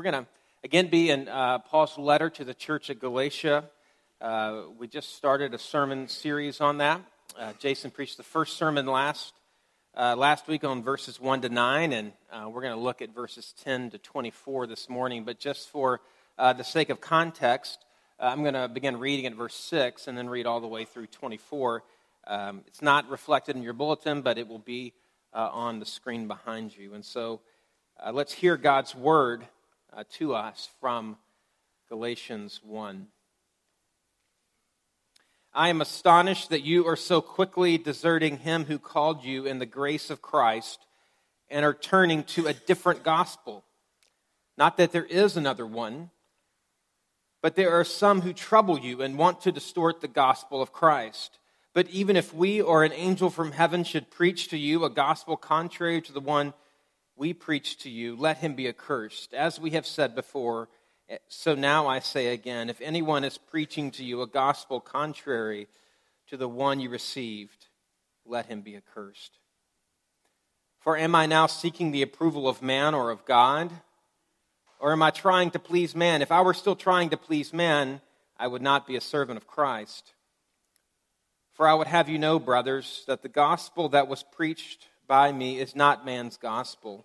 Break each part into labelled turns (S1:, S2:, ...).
S1: We're going to again be in uh, Paul's letter to the church at Galatia. Uh, we just started a sermon series on that. Uh, Jason preached the first sermon last uh, last week on verses 1 to 9, and uh, we're going to look at verses 10 to 24 this morning. But just for uh, the sake of context, I'm going to begin reading at verse 6 and then read all the way through 24. Um, it's not reflected in your bulletin, but it will be on the screen behind you. And so uh, let's hear God's word uh, to us from Galatians 1. I am astonished that you are so quickly deserting him who called you in the grace of Christ and are turning to a different gospel. Not that there is another one, but there are some who trouble you and want to distort the gospel of Christ. But even if we or an angel from heaven should preach to you a gospel contrary to the one we preach to you, let him be accursed. As we have said before, eh, so now I say again if anyone is preaching to you a gospel contrary to the one you received, let him be accursed. For am I now seeking the approval of man or of God? Or am I trying to please man? If I were still trying to please man, I would not be a servant of Christ. For I would have you know, brothers, that the gospel that was preached by me is not man's gospel.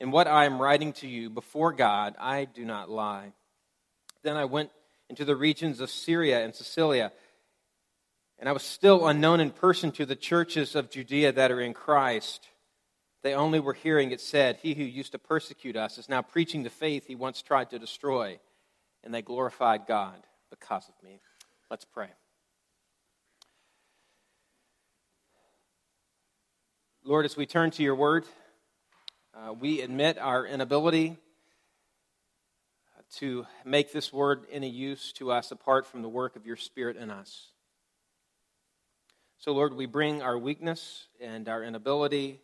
S1: In what I am writing to you before God, I do not lie. Then I went into the regions of Syria and Cilicia. And I was still unknown in person to the churches of Judea that are in Christ. They only were hearing it said, He who used to persecute us is now preaching the faith he once tried to destroy. And they glorified God because of me. Let's pray. Lord, as we turn to your word, uh, we admit our inability to make this word any use to us apart from the work of your Spirit in us. So, Lord, we bring our weakness and our inability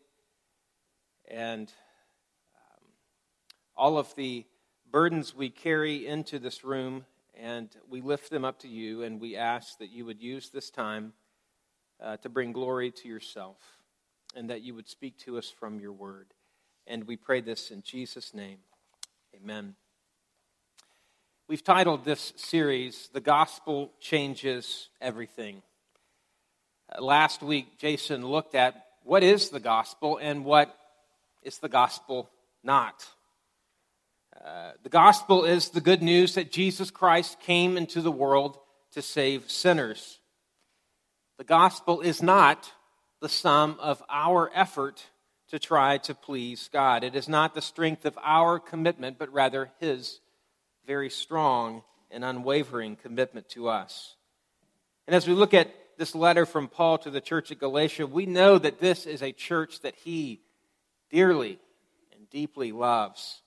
S1: and um, all of the burdens we carry into this room, and we lift them up to you, and we ask that you would use this time uh, to bring glory to yourself, and that you would speak to us from your word. And we pray this in Jesus' name. Amen. We've titled this series, The Gospel Changes Everything. Uh, last week, Jason looked at what is the gospel and what is the gospel not. Uh, the gospel is the good news that Jesus Christ came into the world to save sinners. The gospel is not the sum of our effort to try to please God. It is not the strength of our commitment, but rather His very strong and unwavering commitment to us. And as we look at this letter from Paul to the church at Galatia, we know that this is a church that he dearly and deeply loves.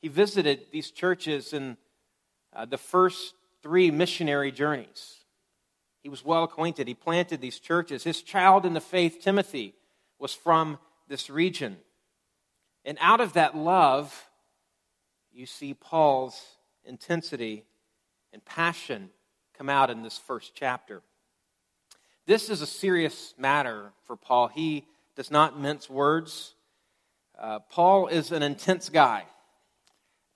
S1: He visited these churches in uh, the first three missionary journeys. He was well acquainted. He planted these churches. His child in the faith, Timothy, was from this region. And out of that love, you see Paul's intensity and passion come out in this first chapter. This is a serious matter for Paul. He does not mince words. Uh, Paul is an intense guy.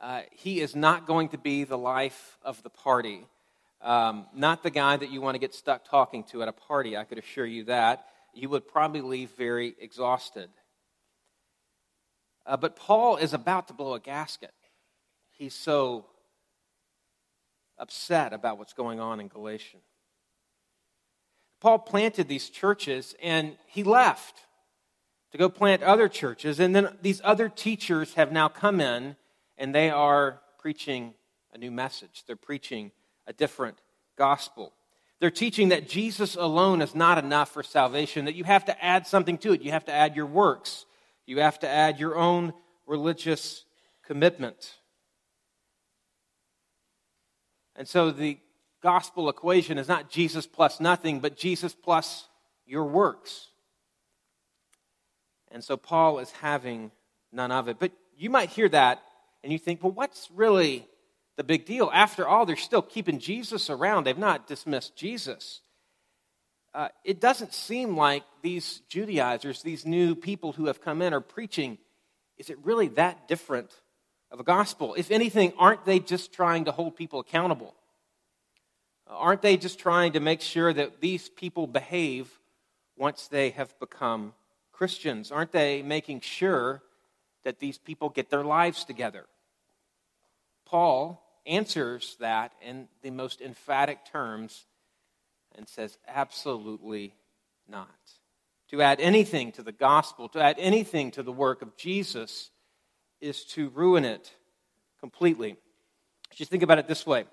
S1: Uh, he is not going to be the life of the party. Um, not the guy that you want to get stuck talking to at a party, I could assure you that. You would probably leave very exhausted. Uh, but Paul is about to blow a gasket he's so upset about what's going on in Galatia. Paul planted these churches and he left to go plant other churches. And then these other teachers have now come in and they are preaching a new message. They're preaching a different gospel. They're teaching that Jesus alone is not enough for salvation, that you have to add something to it. You have to add your works, you have to add your own religious commitment. And so the gospel equation is not Jesus plus nothing, but Jesus plus your works. And so Paul is having none of it. But you might hear that and you think, well, what's really the big deal? After all, they're still keeping Jesus around, they've not dismissed Jesus. Uh, it doesn't seem like these Judaizers, these new people who have come in, are preaching. Is it really that different of a gospel? If anything, aren't they just trying to hold people accountable? Aren't they just trying to make sure that these people behave once they have become Christians? Aren't they making sure that these people get their lives together? Paul answers that in the most emphatic terms and says, absolutely not. To add anything to the gospel, to add anything to the work of Jesus, is to ruin it completely. Just think about it this way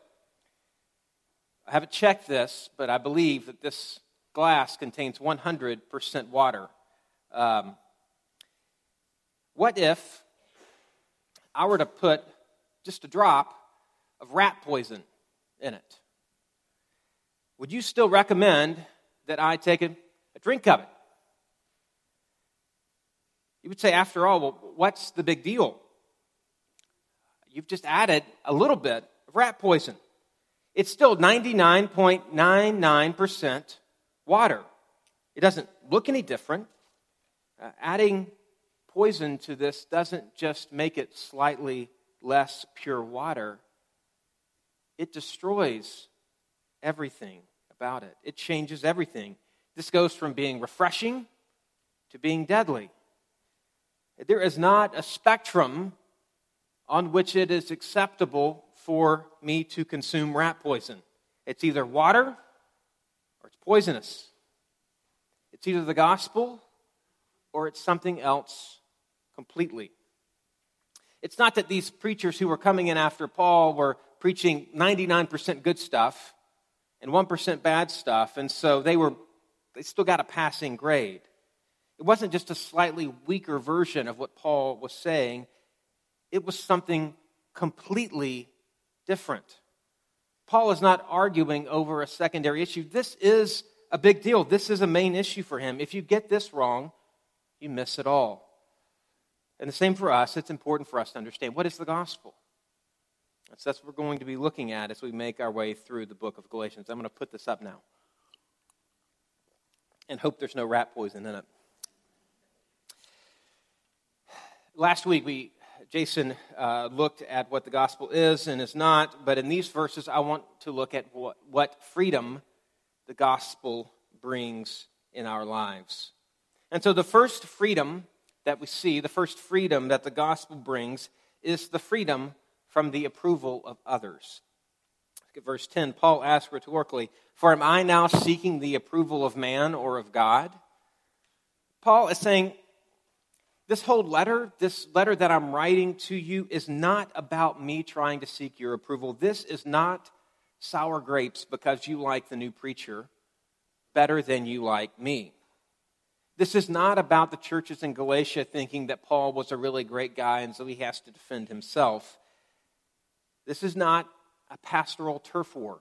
S1: I haven't checked this, but I believe that this glass contains 100% water. Um, what if I were to put just a drop of rat poison in it? Would you still recommend that I take a, a drink of it? You would say, after all, well, what's the big deal? You've just added a little bit of rat poison it's still 99.99% water. It doesn't look any different. Uh, adding poison to this doesn't just make it slightly less pure water, it destroys everything about it. It changes everything. This goes from being refreshing to being deadly. There is not a spectrum on which it is acceptable for me to consume rat poison. It's either water or it's poisonous. It's either the gospel or it's something else completely. It's not that these preachers who were coming in after Paul were preaching 99% good stuff and 1% bad stuff, and so they were they still got a passing grade. It wasn't just a slightly weaker version of what Paul was saying. It was something completely different. Paul is not arguing over a secondary issue. This is a big deal. This is a main issue for him. If you get this wrong, you miss it all. And the same for us. It's important for us to understand what is the gospel? That's, that's what we're going to be looking at as we make our way through the book of Galatians. I'm going to put this up now and hope there's no rat poison in it. Last week, we Jason uh, looked at what the gospel is and is not, but in these verses, I want to look at what, what freedom the gospel brings in our lives. And so, the first freedom that we see, the first freedom that the gospel brings, is the freedom from the approval of others. Look at verse 10. Paul asks rhetorically, For am I now seeking the approval of man or of God? Paul is saying, this whole letter, this letter that I'm writing to you, is not about me trying to seek your approval. This is not sour grapes because you like the new preacher better than you like me. This is not about the churches in Galatia thinking that Paul was a really great guy and so he has to defend himself. This is not a pastoral turf war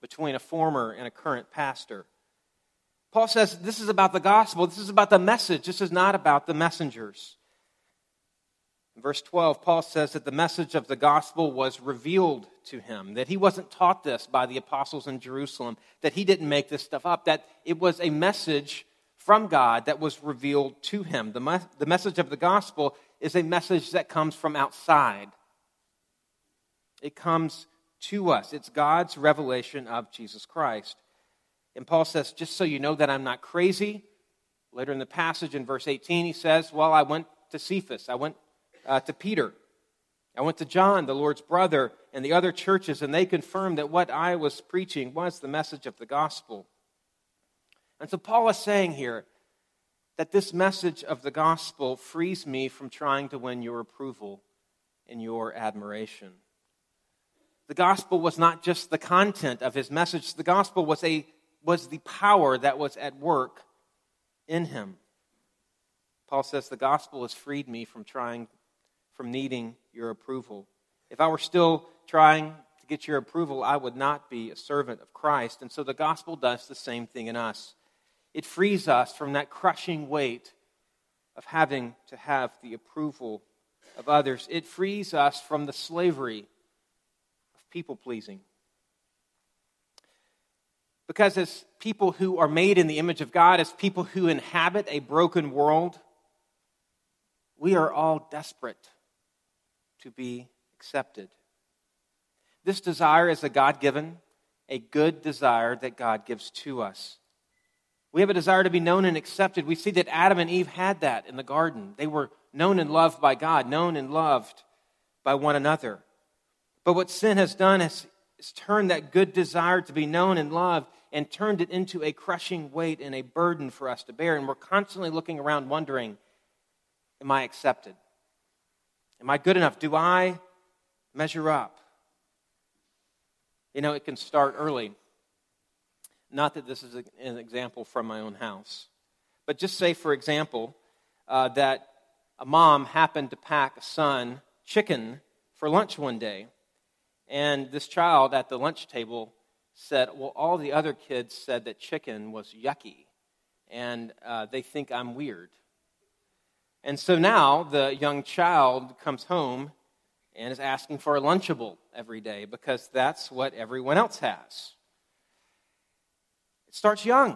S1: between a former and a current pastor. Paul says this is about the gospel. This is about the message. This is not about the messengers. In verse 12, Paul says that the message of the gospel was revealed to him, that he wasn't taught this by the apostles in Jerusalem, that he didn't make this stuff up, that it was a message from God that was revealed to him. The, me- the message of the gospel is a message that comes from outside, it comes to us. It's God's revelation of Jesus Christ. And Paul says, just so you know that I'm not crazy. Later in the passage in verse 18, he says, Well, I went to Cephas, I went uh, to Peter, I went to John, the Lord's brother, and the other churches, and they confirmed that what I was preaching was the message of the gospel. And so Paul is saying here that this message of the gospel frees me from trying to win your approval and your admiration. The gospel was not just the content of his message, the gospel was, a, was the power that was at work in him. Paul says, The gospel has freed me from trying, from needing your approval. If I were still trying to get your approval, I would not be a servant of Christ. And so the gospel does the same thing in us. It frees us from that crushing weight of having to have the approval of others. It frees us from the slavery people pleasing. Because as people who are made in the image of God, as people who inhabit a broken world, we are all desperate to be accepted. This desire is a God given, a good desire that God gives to us. We have a desire to be known and accepted. We see that Adam and Eve had that in the garden. They were known and loved by God, known and loved by one another. But what sin has done is, is turned that good desire to be known and loved and turned it into a crushing weight and a burden for us to bear. And we're constantly looking around wondering, am I accepted? Am I good enough? Do I measure up? You know, it can start early. Not that this is an example from my own house, but just say, for example, uh, that a mom happened to pack a son chicken for lunch one day, and this child at the lunch table said, Well, all the other kids said that chicken was yucky, and uh, they think I'm weird. And so now the young child comes home and is asking for a Lunchable every day because that's what everyone else has. It starts young.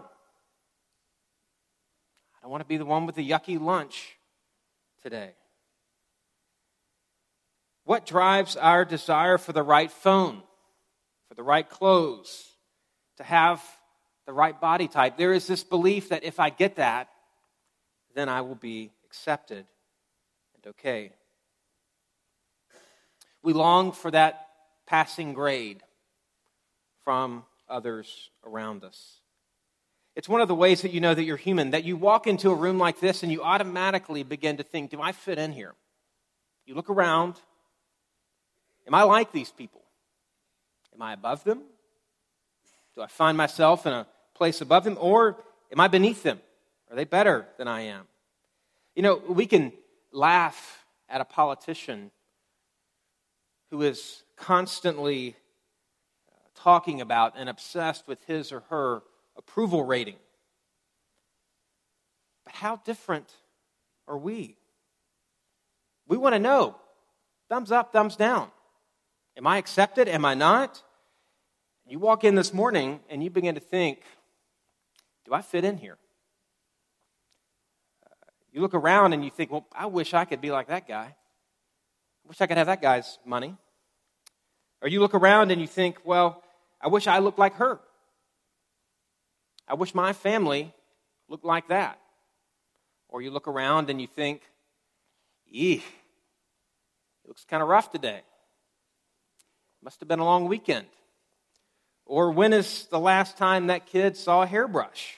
S1: I don't want to be the one with the yucky lunch today. What drives our desire for the right phone, for the right clothes, to have the right body type? There is this belief that if I get that, then I will be accepted and okay. We long for that passing grade from others around us. It's one of the ways that you know that you're human, that you walk into a room like this and you automatically begin to think, do I fit in here? You look around. Am I like these people? Am I above them? Do I find myself in a place above them? Or am I beneath them? Are they better than I am? You know, we can laugh at a politician who is constantly uh, talking about and obsessed with his or her approval rating. But how different are we? We want to know thumbs up, thumbs down. Am I accepted? Am I not? You walk in this morning and you begin to think, do I fit in here? Uh, you look around and you think, well, I wish I could be like that guy. I wish I could have that guy's money. Or you look around and you think, well, I wish I looked like her. I wish my family looked like that. Or you look around and you think, eeh, it looks kind of rough today. Must have been a long weekend. Or when is the last time that kid saw a hairbrush?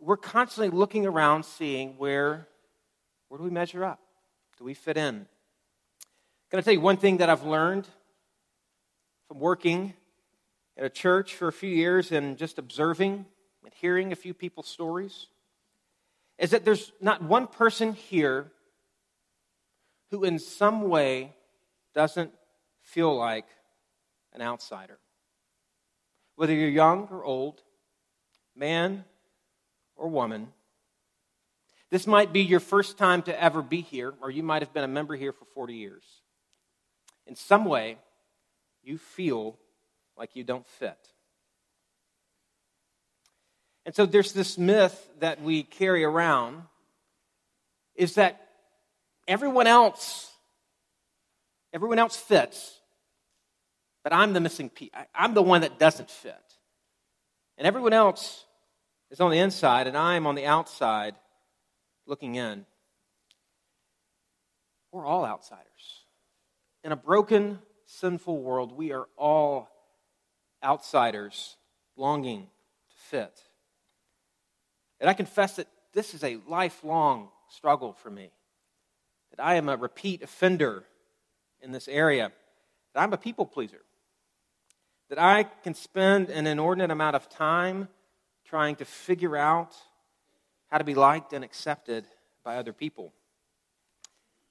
S1: We're constantly looking around seeing where, where do we measure up? Do we fit in? Can I tell you one thing that I've learned from working at a church for a few years and just observing and hearing a few people's stories is that there's not one person here who, in some way, doesn't feel like an outsider. Whether you're young or old, man or woman, this might be your first time to ever be here, or you might have been a member here for 40 years. In some way, you feel like you don't fit. And so there's this myth that we carry around is that everyone else everyone else fits but i'm the missing piece i'm the one that doesn't fit and everyone else is on the inside and i'm on the outside looking in we're all outsiders in a broken sinful world we are all outsiders longing to fit. And I confess that this is a lifelong struggle for me. That I am a repeat offender in this area. That I'm a people pleaser. That I can spend an inordinate amount of time trying to figure out how to be liked and accepted by other people.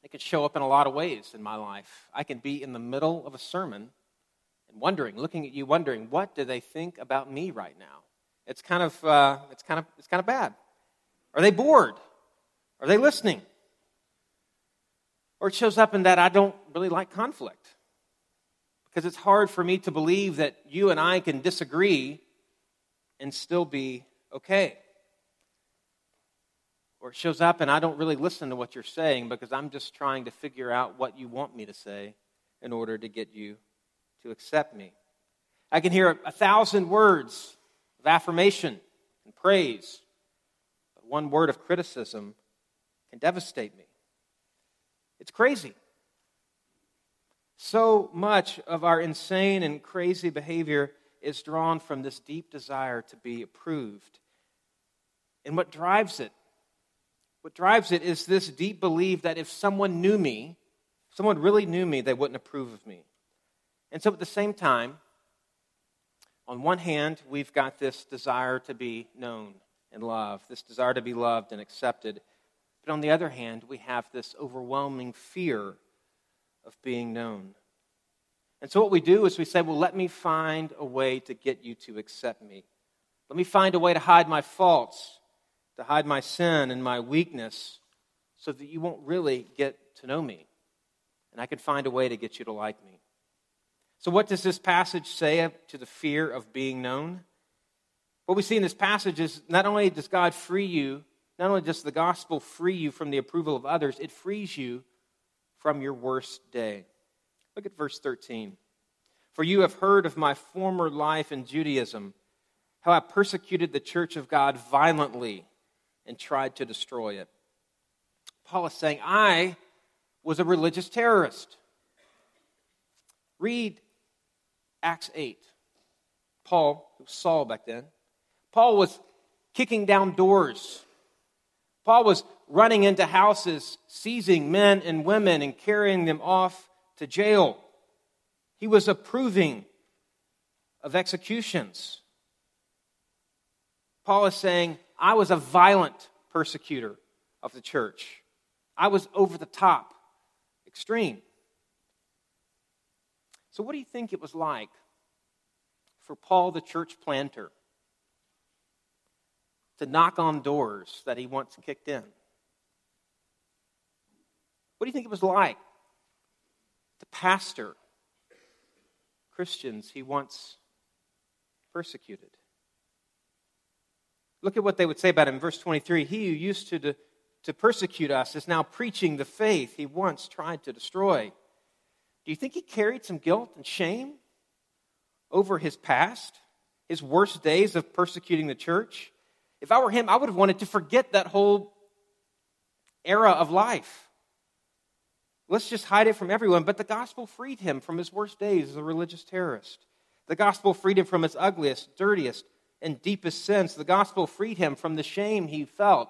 S1: It can show up in a lot of ways in my life. I can be in the middle of a sermon and wondering, looking at you, wondering, what do they think about me right now? It's kind of, uh, it's kind of, it's kind of bad. Are they bored? Are they listening? Or it shows up in that I don't really like conflict because it's hard for me to believe that you and I can disagree and still be okay. Or it shows up and I don't really listen to what you're saying because I'm just trying to figure out what you want me to say in order to get you to accept me. I can hear a thousand words of affirmation and praise, but one word of criticism can devastate me. It's crazy. So much of our insane and crazy behavior is drawn from this deep desire to be approved. And what drives it? What drives it is this deep belief that if someone knew me, someone really knew me, they wouldn't approve of me. And so at the same time, on one hand, we've got this desire to be known and loved, this desire to be loved and accepted. But on the other hand, we have this overwhelming fear of being known. And so what we do is we say, well, let me find a way to get you to accept me. Let me find a way to hide my faults, to hide my sin and my weakness, so that you won't really get to know me. And I can find a way to get you to like me. So, what does this passage say to the fear of being known? What we see in this passage is not only does God free you, not only does the gospel free you from the approval of others, it frees you from your worst day. Look at verse 13. For you have heard of my former life in Judaism, how I persecuted the church of God violently and tried to destroy it. Paul is saying, I was a religious terrorist. Read Acts 8. Paul, who was Saul back then, Paul was kicking down doors. Paul was running into houses, seizing men and women and carrying them off to jail. He was approving of executions. Paul is saying, I was a violent persecutor of the church. I was over the top, extreme. So, what do you think it was like for Paul, the church planter, to knock on doors that he once kicked in? What do you think it was like to pastor Christians he once persecuted? Look at what they would say about him verse 23. He who used to, to persecute us is now preaching the faith he once tried to destroy. Do you think he carried some guilt and shame over his past, his worst days of persecuting the church? If I were him, I would have wanted to forget that whole era of life. Let's just hide it from everyone. But the gospel freed him from his worst days as a religious terrorist. The gospel freed him from his ugliest, dirtiest, and deepest sins. The gospel freed him from the shame he felt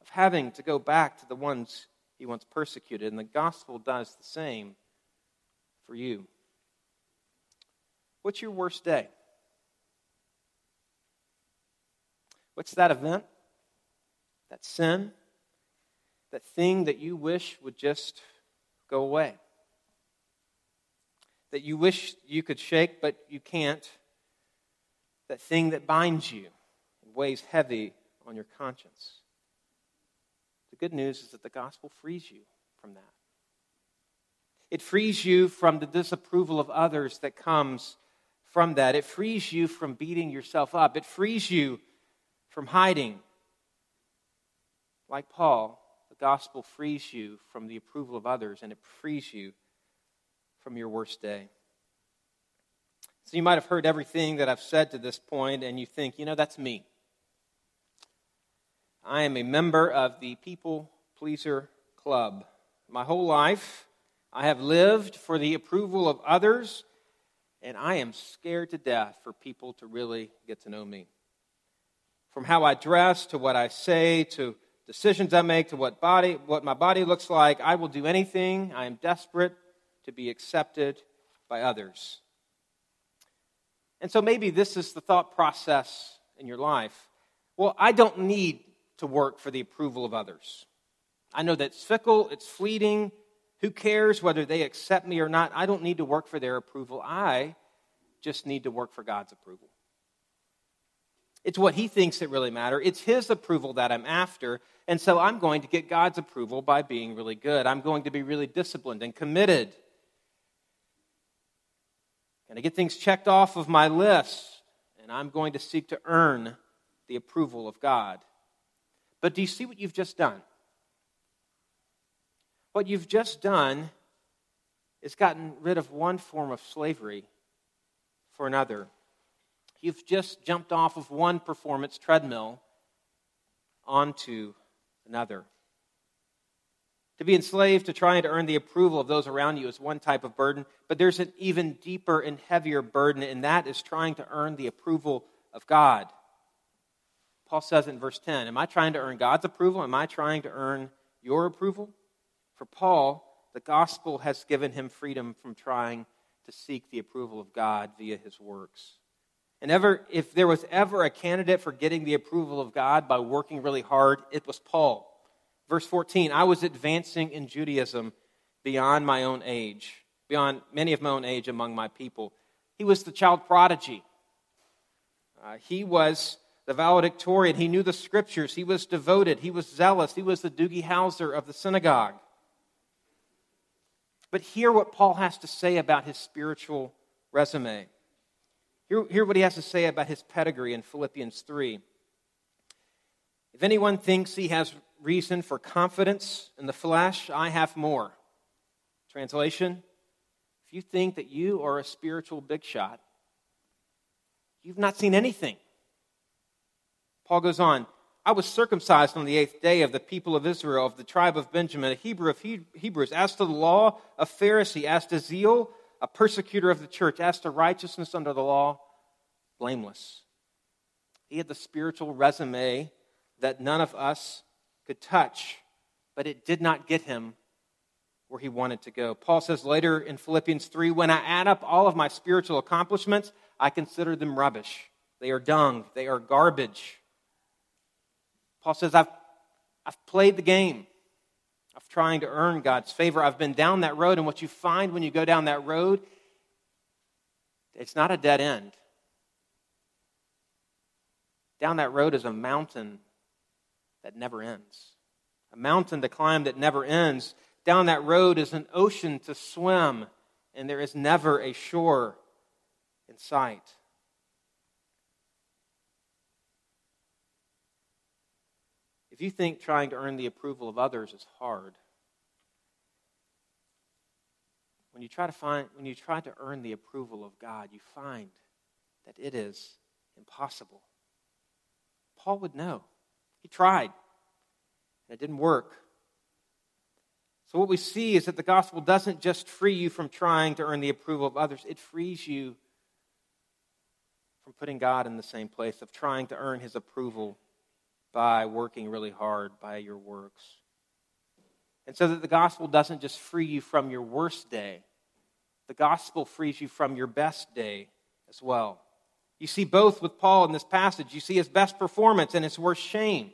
S1: of having to go back to the ones he once persecuted. And the gospel does the same for you. What's your worst day? What's that event? That sin? That thing that you wish would just go away? That you wish you could shake, but you can't? That thing that binds you and weighs heavy on your conscience? The good news is that the gospel frees you from that. It frees you from the disapproval of others that comes from that. It frees you from beating yourself up. It frees you from hiding. Like Paul, the gospel frees you from the approval of others and it frees you from your worst day. So you might have heard everything that I've said to this point and you think, you know, that's me. I am a member of the People Pleaser Club. My whole life, I have lived for the approval of others and I am scared to death for people to really get to know me. From how I dress to what I say to decisions I make to what body what my body looks like, I will do anything. I am desperate to be accepted by others. And so maybe this is the thought process in your life. Well, I don't need to work for the approval of others. I know that's fickle, it's fleeting. Who cares whether they accept me or not? I don't need to work for their approval. I just need to work for God's approval. It's what he thinks that really matter. It's his approval that I'm after. And so I'm going to get God's approval by being really good. I'm going to be really disciplined and committed. Going to get things checked off of my list, and I'm going to seek to earn the approval of God. But do you see what you've just done? What you've just done is gotten rid of one form of slavery for another. You've just jumped off of one performance treadmill onto another. To be enslaved to trying to earn the approval of those around you is one type of burden, but there's an even deeper and heavier burden, and that is trying to earn the approval of God. Paul says in verse 10 Am I trying to earn God's approval? Am I trying to earn your approval? For Paul, the gospel has given him freedom from trying to seek the approval of God via his works. And ever, if there was ever a candidate for getting the approval of God by working really hard, it was Paul. Verse 14 I was advancing in Judaism beyond my own age, beyond many of my own age among my people. He was the child prodigy. Uh, he was the valedictorian. He knew the scriptures. He was devoted. He was zealous. He was the Doogie Howser of the synagogue. But hear what Paul has to say about his spiritual resume. Hear, hear what he has to say about his pedigree in Philippians 3. If anyone thinks he has reason for confidence in the flesh, I have more. Translation If you think that you are a spiritual big shot, you've not seen anything. Paul goes on I was circumcised on the eighth day of the people of Israel, of the tribe of Benjamin, a Hebrew of Hebrews. As to the law, a Pharisee. As to zeal, a persecutor of the church. As to righteousness under the law, blameless. He had the spiritual resume that none of us could touch, but it did not get him where he wanted to go. Paul says later in Philippians 3 When I add up all of my spiritual accomplishments, I consider them rubbish. They are dung, they are garbage. Paul says, I've, I've played the game of trying to earn God's favor. I've been down that road, and what you find when you go down that road, it's not a dead end. Down that road is a mountain that never ends, a mountain to climb that never ends. Down that road is an ocean to swim, and there is never a shore in sight. If you think trying to earn the approval of others is hard, when you try to find when you try to earn the approval of God, you find that it is impossible. Paul would know. He tried, and it didn't work. So, what we see is that the gospel doesn't just free you from trying to earn the approval of others, it frees you from putting God in the same place, of trying to earn his approval by working really hard by your works. And so that the gospel doesn't just free you from your worst day, the gospel frees you from your best day as well. You see both with Paul in this passage. You see his best performance and his worst shame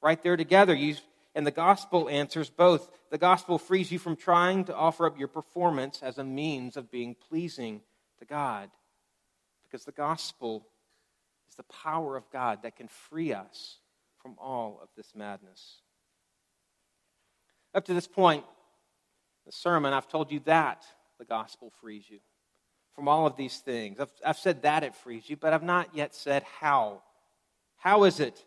S1: right there together. You, and the gospel answers both. The gospel frees you from trying to offer up your performance as a means of being pleasing to God. Because the gospel is the power of God that can free us from all of this madness. Up to this point, the sermon, I've told you that the gospel frees you from all of these things. I've, I've said that it frees you, but I've not yet said how. How is it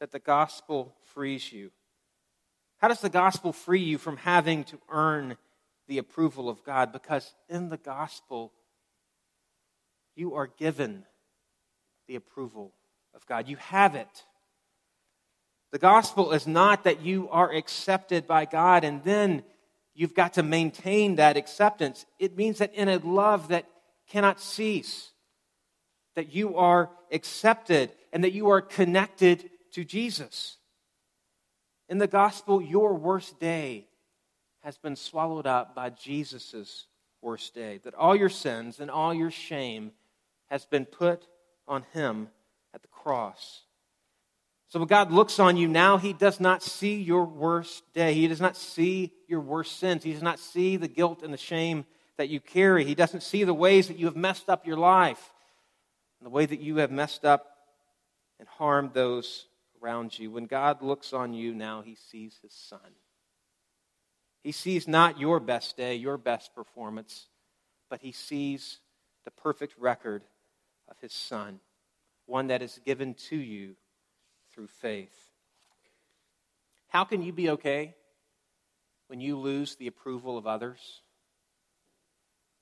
S1: that the gospel frees you? How does the gospel free you from having to earn the approval of God? Because in the gospel, you are given the approval of God. You have it. The gospel is not that you are accepted by God and then you've got to maintain that acceptance. It means that in a love that cannot cease. That you are accepted and that you are connected to Jesus. In the gospel, your worst day has been swallowed up by Jesus' worst day. That all your sins and all your shame has been put on him at the cross. So when God looks on you now, he does not see your worst day. He does not see your worst sins. He does not see the guilt and the shame that you carry. He doesn't see the ways that you have messed up your life, and the way that you have messed up and harmed those around you. When God looks on you now, he sees his son. He sees not your best day, your best performance, but he sees the perfect record of his son, one that is given to you through faith. How can you be okay when you lose the approval of others?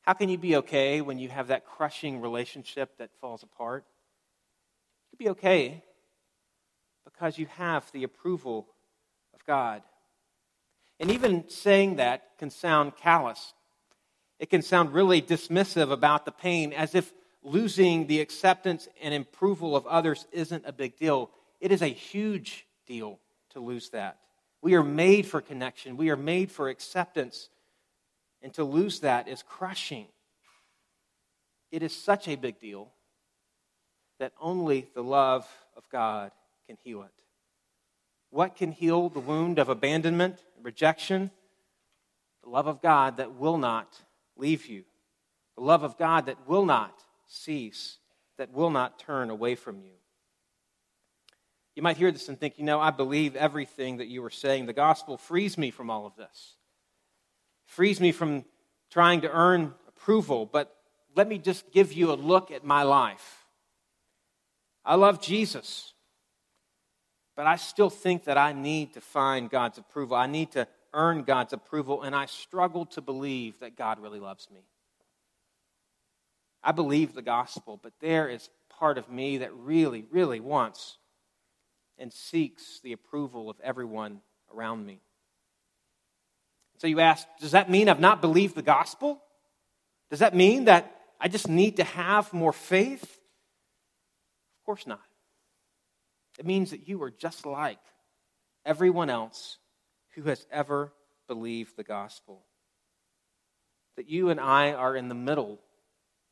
S1: How can you be okay when you have that crushing relationship that falls apart? You can be okay because you have the approval of God. And even saying that can sound callous. It can sound really dismissive about the pain, as if losing the acceptance and approval of others isn't a big deal. It is a huge deal to lose that. We are made for connection, we are made for acceptance. And to lose that is crushing. It is such a big deal that only the love of God can heal it. What can heal the wound of abandonment, rejection? The love of God that will not leave you. The love of God that will not cease, that will not turn away from you. You might hear this and think, you know, I believe everything that you were saying. The gospel frees me from all of this, frees me from trying to earn approval. But let me just give you a look at my life. I love Jesus, but I still think that I need to find God's approval. I need to earn God's approval, and I struggle to believe that God really loves me. I believe the gospel, but there is part of me that really, really wants and seeks the approval of everyone around me. So you ask, does that mean I've not believed the gospel? Does that mean that I just need to have more faith? Of course not. It means that you are just like everyone else who has ever believed the gospel. That you and I are in the middle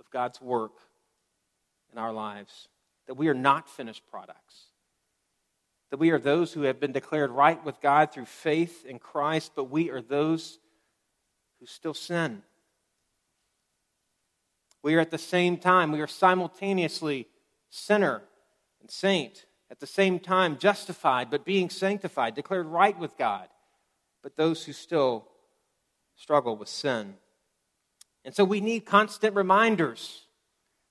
S1: of God's work in our lives. That we are not finished products that we are those who have been declared right with God through faith in Christ, but we are those who still sin. We are at the same time, we are simultaneously sinner and saint, at the same time justified, but being sanctified, declared right with God, but those who still struggle with sin. And so we need constant reminders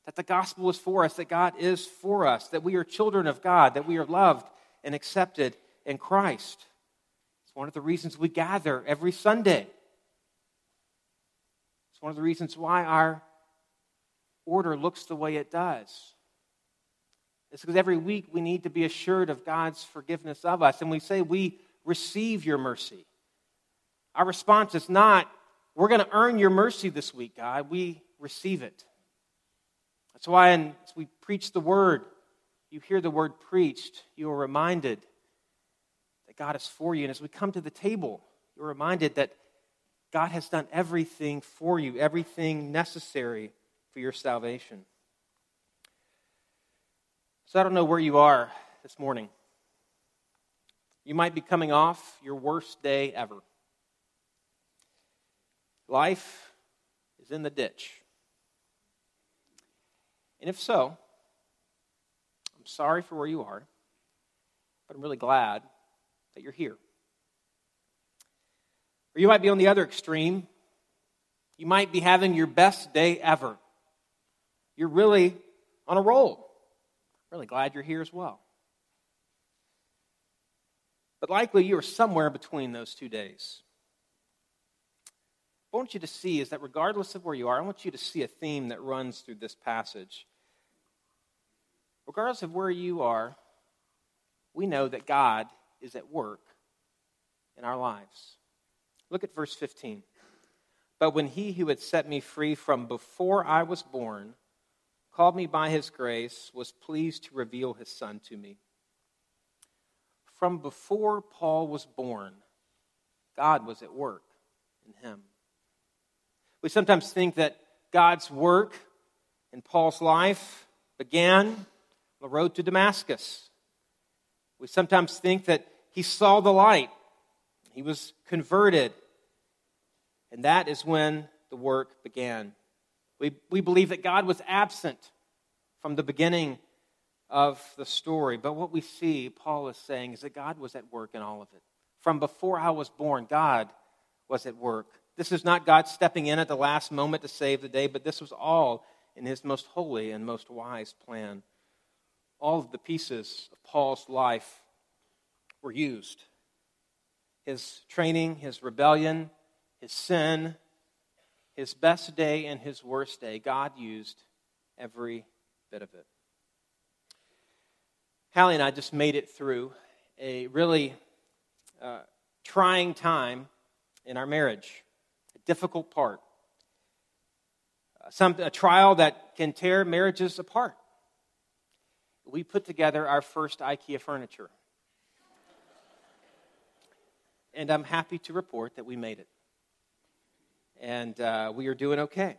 S1: that the gospel is for us, that God is for us, that we are children of God, that we are loved and accepted in Christ. It's one of the reasons we gather every Sunday. It's one of the reasons why our order looks the way it does. It's because every week we need to be assured of God's forgiveness of us. And we say, We receive your mercy. Our response is not, We're going to earn your mercy this week, God. We receive it. That's why as we preach the word, you hear the word preached, you are reminded that God is for you. And as we come to the table, you're reminded that God has done everything for you, everything necessary for your salvation. So I don't know where you are this morning. You might be coming off your worst day ever. Life is in the ditch. And if so, I'm sorry for where you are, but I'm really glad that you're here. Or you might be on the other extreme. You might be having your best day ever. You're really on a roll. Really glad you're here as well. But likely you are somewhere between those two days. What I want you to see is that regardless of where you are, I want you to see a theme that runs through this passage regardless of where you are, we know that God is at work in our lives. Look at verse 15. But when he who had set me free from before I was born called me by his grace, was pleased to reveal his son to me. From before Paul was born, God was at work in him. We sometimes think that God's work in Paul's life began the road to Damascus. We sometimes think that he saw the light, he was converted, and that is when the work began. We, we believe that God was absent from the beginning of the story. But what we see, Paul is saying, is that God was at work in all of it. From before I was born, God was at work. This is not God stepping in at the last moment to save the day, but this was all in his most holy and most wise plan. All of the pieces of Paul's life were used his training, his rebellion, his sin, his best day and his worst day, God used every bit of it. Hallie and I just made it through a really uh, trying time in our marriage, a difficult part, uh, some, a trial that can tear marriages apart. We put together our first IKEA furniture. And I'm happy to report that we made it and uh, we are doing okay.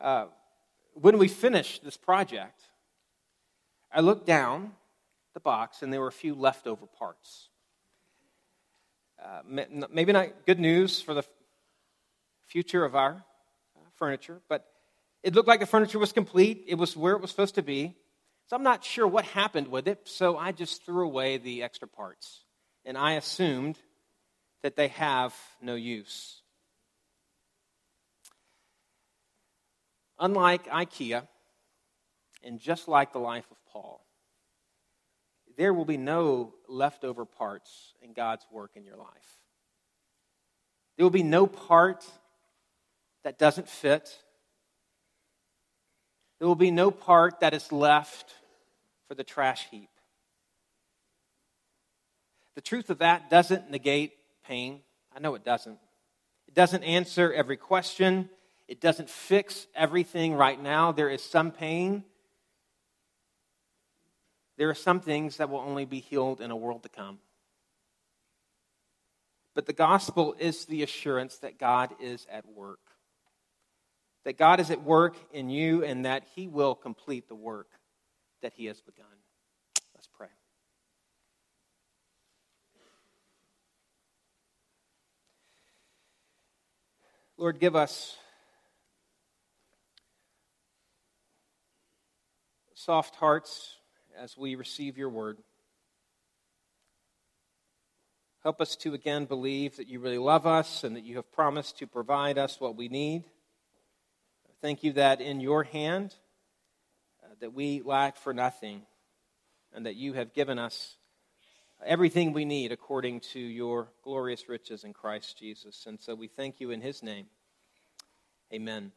S1: Uh, when we finished this project, I looked down the box and there were a few leftover parts. Uh, maybe not good news for the future of our uh, furniture, but it looked like the furniture was complete. It was where it was supposed to be. So I'm not sure what happened with it, so I just threw away the extra parts. And I assumed that they have no use. Unlike IKEA, and just like the life of Paul, there will be no leftover parts in God's work in your life. There will be no part that doesn't fit. There will be no part that is left for the trash heap. The truth of that doesn't negate pain. I know it doesn't. It doesn't answer every question. It doesn't fix everything right now. There is some pain. There are some things that will only be healed in a world to come. But the gospel is the assurance that God is at work. That God is at work in you and that He will complete the work that He has begun. Let's pray. Lord, give us soft hearts as we receive your word. Help us to again believe that you really love us and that you have promised to provide us what we need. Thank you that in your hand uh, that we lack for nothing and that you have given us everything we need according to your glorious riches in Christ Jesus. And so we thank you in his name. Amen.